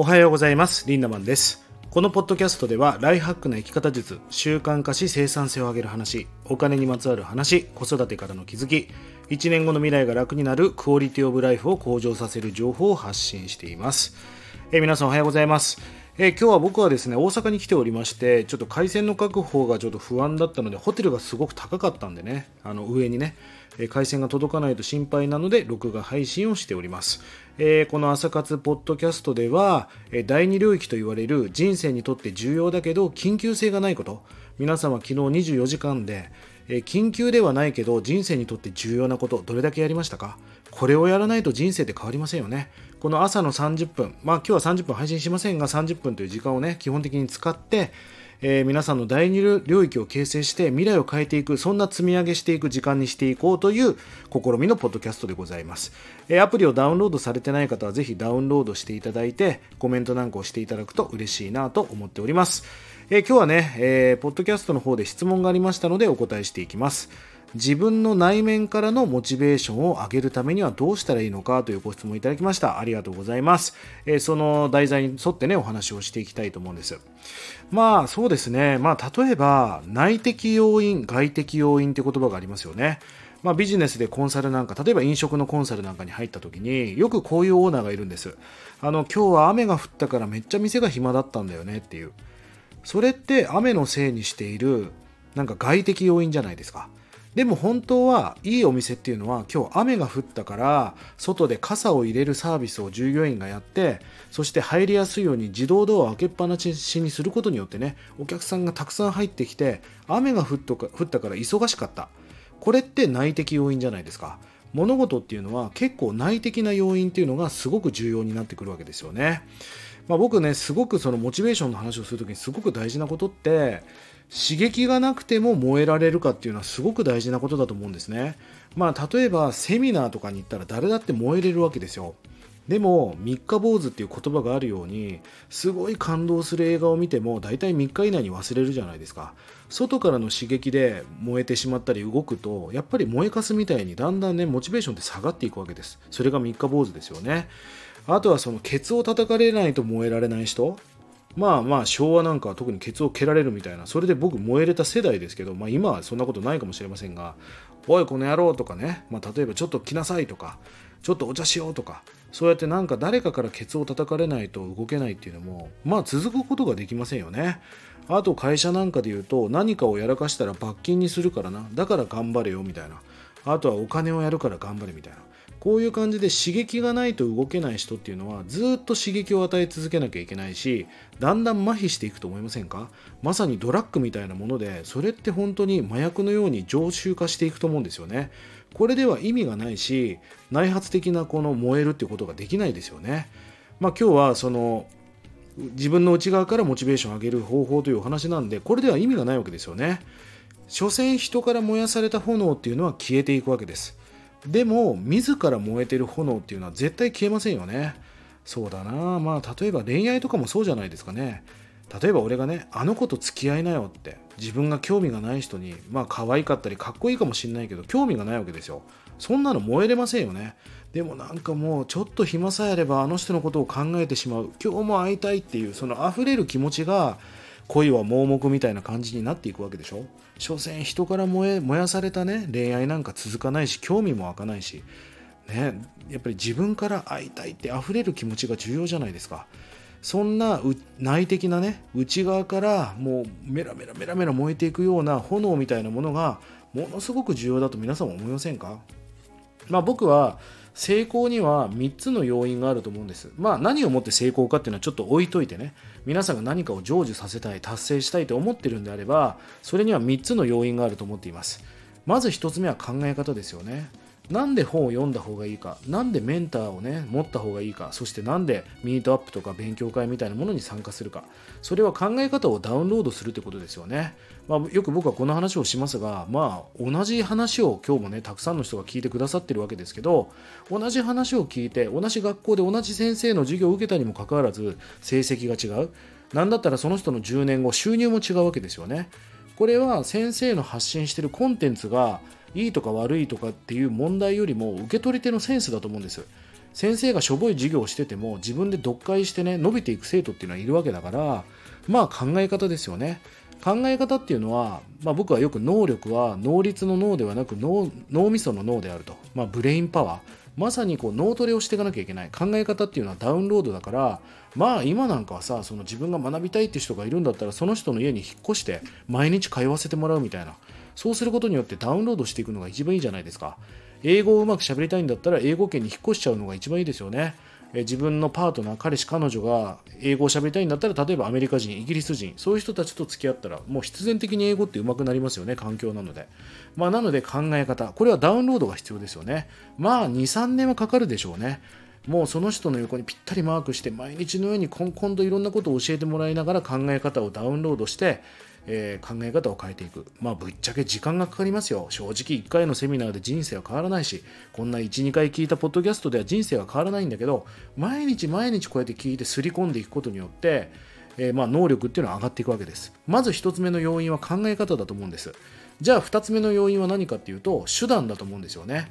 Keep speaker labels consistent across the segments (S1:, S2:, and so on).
S1: おはようございます。リンダマンです。このポッドキャストではライハックの生き方術習慣化し生産性を上げる話お金にまつわる話子育てからの気づき1年後の未来が楽になるクオリティオブライフを向上させる情報を発信しています。え皆さんおはようございます。え今日は僕はですね大阪に来ておりましてちょっと回線の確保がちょっと不安だったのでホテルがすごく高かったんでねあの上にねえ回線が届かないと心配なので録画配信をしております。えこの朝活ポッドキャストではえ第二領域と言われる人生にとって重要だけど緊急性がないこと皆様昨日24時間で緊急ではないけど人生にとって重要なことどれだけやりましたか？これをやらないと人生って変わりませんよね。この朝の30分、まあ今日は30分配信しませんが30分という時間をね、基本的に使って、えー、皆さんの第二領域を形成して未来を変えていくそんな積み上げしていく時間にしていこうという試みのポッドキャストでございます、えー、アプリをダウンロードされてない方はぜひダウンロードしていただいてコメントなんかをしていただくと嬉しいなと思っております、えー、今日はね、えー、ポッドキャストの方で質問がありましたのでお答えしていきます。自分の内面からのモチベーションを上げるためにはどうしたらいいのかというご質問いただきました。ありがとうございます。えー、その題材に沿ってね、お話をしていきたいと思うんです。まあそうですね。まあ例えば内的要因、外的要因って言葉がありますよね。まあ、ビジネスでコンサルなんか、例えば飲食のコンサルなんかに入った時によくこういうオーナーがいるんです。あの今日は雨が降ったからめっちゃ店が暇だったんだよねっていう。それって雨のせいにしているなんか外的要因じゃないですか。でも本当はいいお店っていうのは今日雨が降ったから外で傘を入れるサービスを従業員がやってそして入りやすいように自動ドアを開けっぱなしにすることによってねお客さんがたくさん入ってきて雨が降ったから忙しかったこれって内的要因じゃないですか物事っていうのは結構内的な要因っていうのがすごく重要になってくるわけですよね。まあ、僕ねすごくそのモチベーションの話をする時にすごく大事なことって刺激がなくても燃えられるかっていうのはすごく大事なことだと思うんですね。まあ例えばセミナーとかに行ったら誰だって燃えれるわけですよ。でも三日坊主っていう言葉があるようにすごい感動する映画を見ても大体3日以内に忘れるじゃないですか外からの刺激で燃えてしまったり動くとやっぱり燃えかすみたいにだんだんねモチベーションって下がっていくわけですそれが三日坊主ですよねあとはそのケツを叩かれないと燃えられない人まあまあ昭和なんかは特にケツを蹴られるみたいなそれで僕燃えれた世代ですけど、まあ、今はそんなことないかもしれませんが「おいこの野郎」とかね、まあ、例えば「ちょっと来なさい」とか「ちょっとお茶しよう」とかそうやってなんか誰かからケツを叩かれないと動けないっていうのもまあ続くことができませんよね。あと会社なんかで言うと何かをやらかしたら罰金にするからな。だから頑張れよみたいな。あとはお金をやるから頑張れみたいな。こういう感じで刺激がないと動けない人っていうのはずっと刺激を与え続けなきゃいけないしだんだん麻痺していくと思いませんか？まさにドラッグみたいなものでそれって本当に麻薬のように常習化していくと思うんですよね。これでは意味がないし内発的なこの燃えるっていうことができないですよね。まあ今日はその自分の内側からモチベーションを上げる方法というお話なんでこれでは意味がないわけですよね。所詮人から燃やされた炎っていうのは消えていくわけです。でも自ら燃えてる炎っていうのは絶対消えませんよね。そうだな。まあ例えば恋愛とかもそうじゃないですかね。例えば俺がねあの子と付き合いなよって自分が興味がない人にまあ可愛かったりかっこいいかもしんないけど興味がないわけですよ。そんなの燃えれませんよね。でもなんかもうちょっと暇さえあればあの人のことを考えてしまう。今日も会いたいっていうその溢れる気持ちが恋は盲目みたいな感じになっていくわけでしょ？所詮人から燃え燃やされたね恋愛なんか続かないし興味も湧かないしねやっぱり自分から会いたいって溢れる気持ちが重要じゃないですか。そんな内的なね内側からもうメラメラメラメラ燃えていくような炎みたいなものがものすごく重要だと皆さん思いませんか？まあ僕は成功には3つの要因があると思うんです。まあ何をもって成功かっていうのはちょっと置いといてね、皆さんが何かを成就させたい、達成したいと思ってるんであれば、それには3つの要因があると思っています。まず1つ目は考え方ですよね。なんで本を読んだ方がいいか、なんでメンターをね、持った方がいいか、そしてなんでミートアップとか勉強会みたいなものに参加するか、それは考え方をダウンロードするってことですよね。まあ、よく僕はこの話をしますが、まあ、同じ話を今日もね、たくさんの人が聞いてくださってるわけですけど、同じ話を聞いて、同じ学校で同じ先生の授業を受けたにもかかわらず、成績が違う。なんだったらその人の10年後、収入も違うわけですよね。これは先生の発信してるコンテンツがいいとか悪いとかっていう問題よりも受け取り手のセンスだと思うんです。先生がしょぼい授業をしてても自分で読解してね伸びていく生徒っていうのはいるわけだからまあ考え方ですよね。考え方っていうのは、まあ、僕はよく能力は能率の脳ではなく脳脳みその脳であると、まあ、ブレインパワー。まさにこう脳トレをしていかなきゃいけない。考え方っていうのはダウンロードだからまあ今なんかはさその自分が学びたいって人がいるんだったらその人の家に引っ越して毎日通わせてもらうみたいな。そうすることによってダウンロードしていくのが一番いいじゃないですか。英語をうまく喋りたいんだったら英語圏に引っ越しちゃうのが一番いいですよね。自分のパートナー彼氏彼女が英語を喋りたいんだったら例えばアメリカ人イギリス人そういう人たちと付き合ったらもう必然的に英語って上手くなりますよね環境なので。まあなので考え方これはダウンロードが必要ですよね。まあ23年はかかるでしょうね。もうその人の横にぴったりマークして毎日のようにこんこんといろんなことを教えてもらいながら考え方をダウンロードしてえー、考え方を変えていく。まあ、ぶっちゃけ時間がかかりますよ。正直1回のセミナーで人生は変わらないし、こんな1、2回聞いたポッドキャストでは人生は変わらないんだけど、毎日毎日こうやって聞いてすり込んでいくことによって、えー、まあ能力っていうのは上がっていくわけです。まず1つ目の要因は考え方だと思うんです。じゃあ2つ目の要因は何かっていうと、手段だと思うんですよね。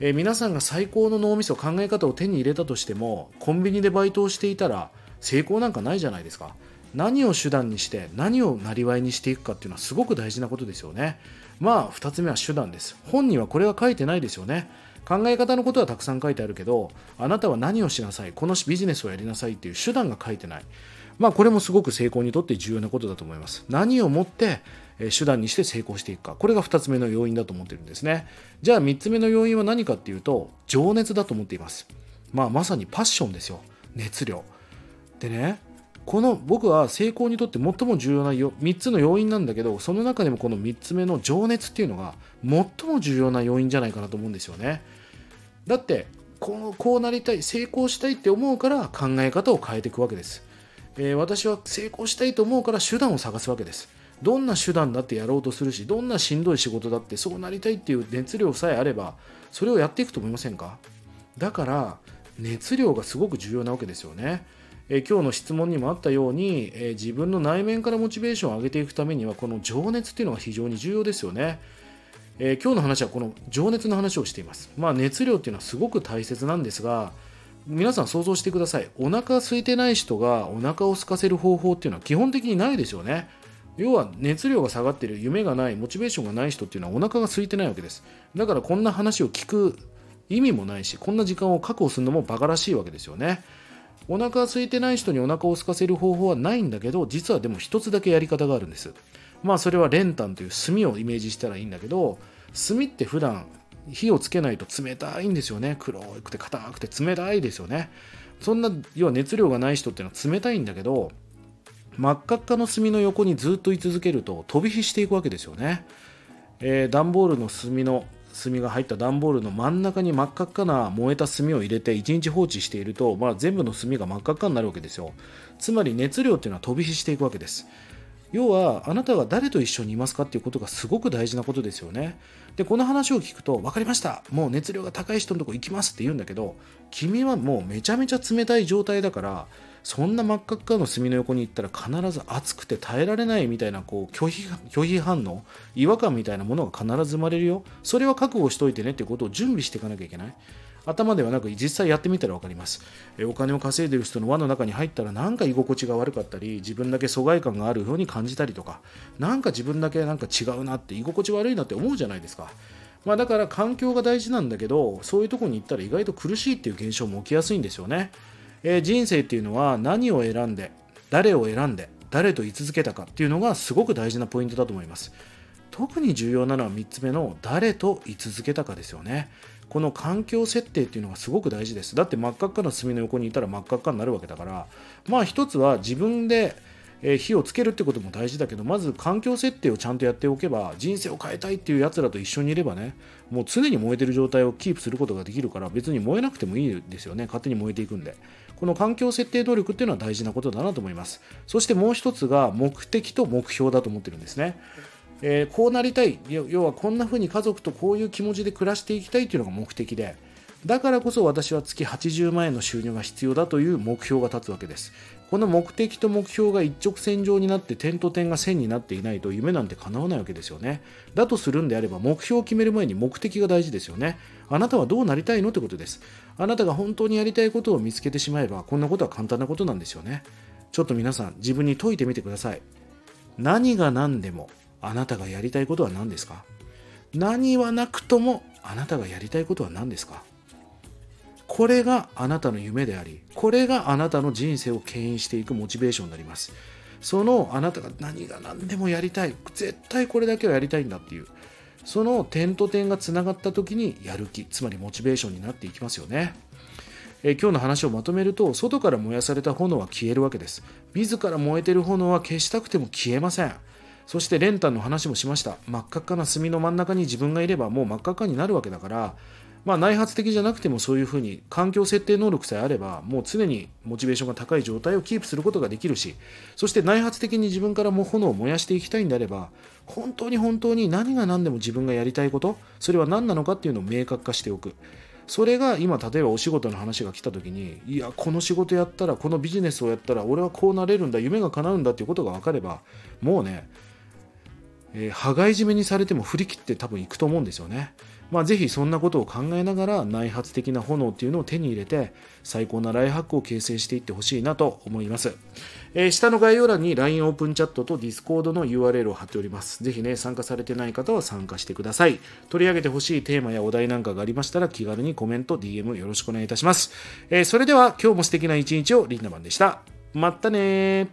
S1: えー、皆さんが最高の脳みそ考え方を手に入れたとしてもコンビニでバイトをしていたら成功なんかないじゃないですか何を手段にして何をなりわいにしていくかっていうのはすごく大事なことですよね。まあ2つ目は手段です。本にはこれは書いてないですよね。考え方のことはたくさん書いてあるけどあなたは何をしなさいこのビジネスをやりなさいっていう手段が書いてない。まあこれもすごく成功にとって重要なことだと思います。何をもって手段にして成功していくか。これが2つ目の要因だと思ってるんですね。じゃあ3つ目の要因は何かっていうと情熱だと思っています。まあまさにパッションですよ。熱量。でねこの僕は成功にとって最も重要な3つの要因なんだけどその中でもこの3つ目の情熱っていうのが最も重要な要因じゃないかなと思うんですよね。だってこうこうなりたい成功したいって思うから考え方を変えていくわけです、えー、私は成功したいと思うから手段を探すわけです。どんな手段だってやろうとするしどんなしんどい仕事だってそうなりたいっていう熱量さえあればそれをやっていくと思いませんか？だから熱量がすごく重要なわけですよね。え今日の質問にもあったように、え自分の内面からモチベーションを上げていくためにはこの情熱っていうのが非常に重要ですよね。え、今日の話はこの情熱の話をしています。まあ熱量っていうのはすごく大切なんですが皆さん想像してください。お腹空いてない人がお腹を空かせる方法っていうのは基本的にないですよね。要は熱量が下がってる夢がないモチベーションがない人っていうのはお腹が空いてないわけですだからこんな話を聞く意味もないしこんな時間を確保するのもバカらしいわけですよねお腹空いてない人にお腹を空かせる方法はないんだけど実はでも一つだけやり方があるんです。まあそれは練炭という炭をイメージしたらいいんだけど炭って普段火をつけないと冷たいんですよね。黒くて硬くて冷たいですよね。そんな要は熱量がない人っていうのは冷たいんだけど真っ赤っかの炭の横にずっと居続けると飛び火していくわけですよね、えー、段ボールの炭の炭が入った段ボールの真ん中に真っ赤っかな燃えた炭を入れて1日放置していると、まあ、全部の炭が真っ赤っかになるわけですよ。つまり熱量っていうのは飛び火していくわけです。要はあなたが誰と一緒にいますかっていうことがすごく大事なことですよね。でこの話を聞くと分かりました。もう熱量が高い人のとこ行きますって言うんだけど君はもうめちゃめちゃ冷たい状態だからそんな真っ赤っかの炭の横に行ったら必ず熱くて耐えられないみたいなこう拒否拒否反応違和感みたいなものが必ず生まれるよ。それは覚悟しといてねっていうことを準備していかなきゃいけない。頭ではなく実際やってみたら分かります。お金を稼いでる人の輪の中に入ったらなんか居心地が悪かったり自分だけ疎外感があるように感じたりとかなんか自分だけなんか違うなって居心地悪いなって思うじゃないですか。まあ、だから環境が大事なんだけどそういうとこに行ったら意外と苦しいっていう現象も起きやすいんですよね。えー、人生っていうのは何を選んで誰を選んで誰と居続けたかっていうのがすごく大事なポイントだと思います。特に重要なのは3つ目の誰と居続けたかですよね。この環境設定っていうのがすごく大事です。だって真っ赤っかな炭の横にいたら真っ赤っかになるわけだからまあ一つは自分でえ火をつけるってことも大事だけどまず環境設定をちゃんとやっておけば人生を変えたいっていうやつらと一緒にいればねもう常に燃えてる状態をキープすることができるから別に燃えなくてもいいですよね。勝手に燃えていくんで。この環境設定努力っていうのは大事なことだなと思います。そしてもう一つが目的と目標だと思ってるんですね。えー、こうなりたい。要はこんな風に家族とこういう気持ちで暮らしていきたいっていうのが目的で。だからこそ私は月80万円の収入が必要だという目標が立つわけです。この目的と目標が一直線上になって点と点が線になっていないと夢なんて叶わないわけですよね。だとするんであれば目標を決める前に目的が大事ですよね。あなたはどうなりたいのってことです。あなたが本当にやりたいことを見つけてしまえばこんなことは簡単なことなんですよね。ちょっと皆さん自分に解いてみてください。何が何でもあなたがやりたいことは何ですか？何はなくともあなたがやりたいことは何ですか？これがあなたの夢でありこれがあなたの人生を牽引していくモチベーションになります。そのあなたが何が何でもやりたい絶対これだけはやりたいんだっていうその点と点がつながった時にやる気つまりモチベーションになっていきますよね。え今日の話をまとめると外から燃やされた炎は消えるわけです。自ら燃えてる炎は消したくても消えません。そして練炭の話もしました。真っ赤っかな炭の真ん中に自分がいればもう真っ赤っかになるわけだからまあ、内発的じゃなくてもそういうふうに環境設定能力さえあればもう常にモチベーションが高い状態をキープすることができるしそして内発的に自分からも炎を燃やしていきたいんであれば本当に本当に何が何でも自分がやりたいことそれは何なのかっていうのを明確化しておくそれが今例えばお仕事の話が来た時にいやこの仕事やったらこのビジネスをやったら俺はこうなれるんだ夢が叶うんだっていうことが分かればもうね、えー、羽交い締めにされても振り切って多分いくと思うんですよね。まあ、ぜひそんなことを考えながら内発的な炎っていうのを手に入れて最高なライハックを形成していってほしいなと思います、えー、下の概要欄に LINE オープンチャットと Discord の URL を貼っております。ぜひね参加されてない方は参加してください。取り上げてほしいテーマやお題なんかがありましたら気軽にコメント DM よろしくお願いいたします、えー、それでは今日も素敵な一日をリンダマンでした。またね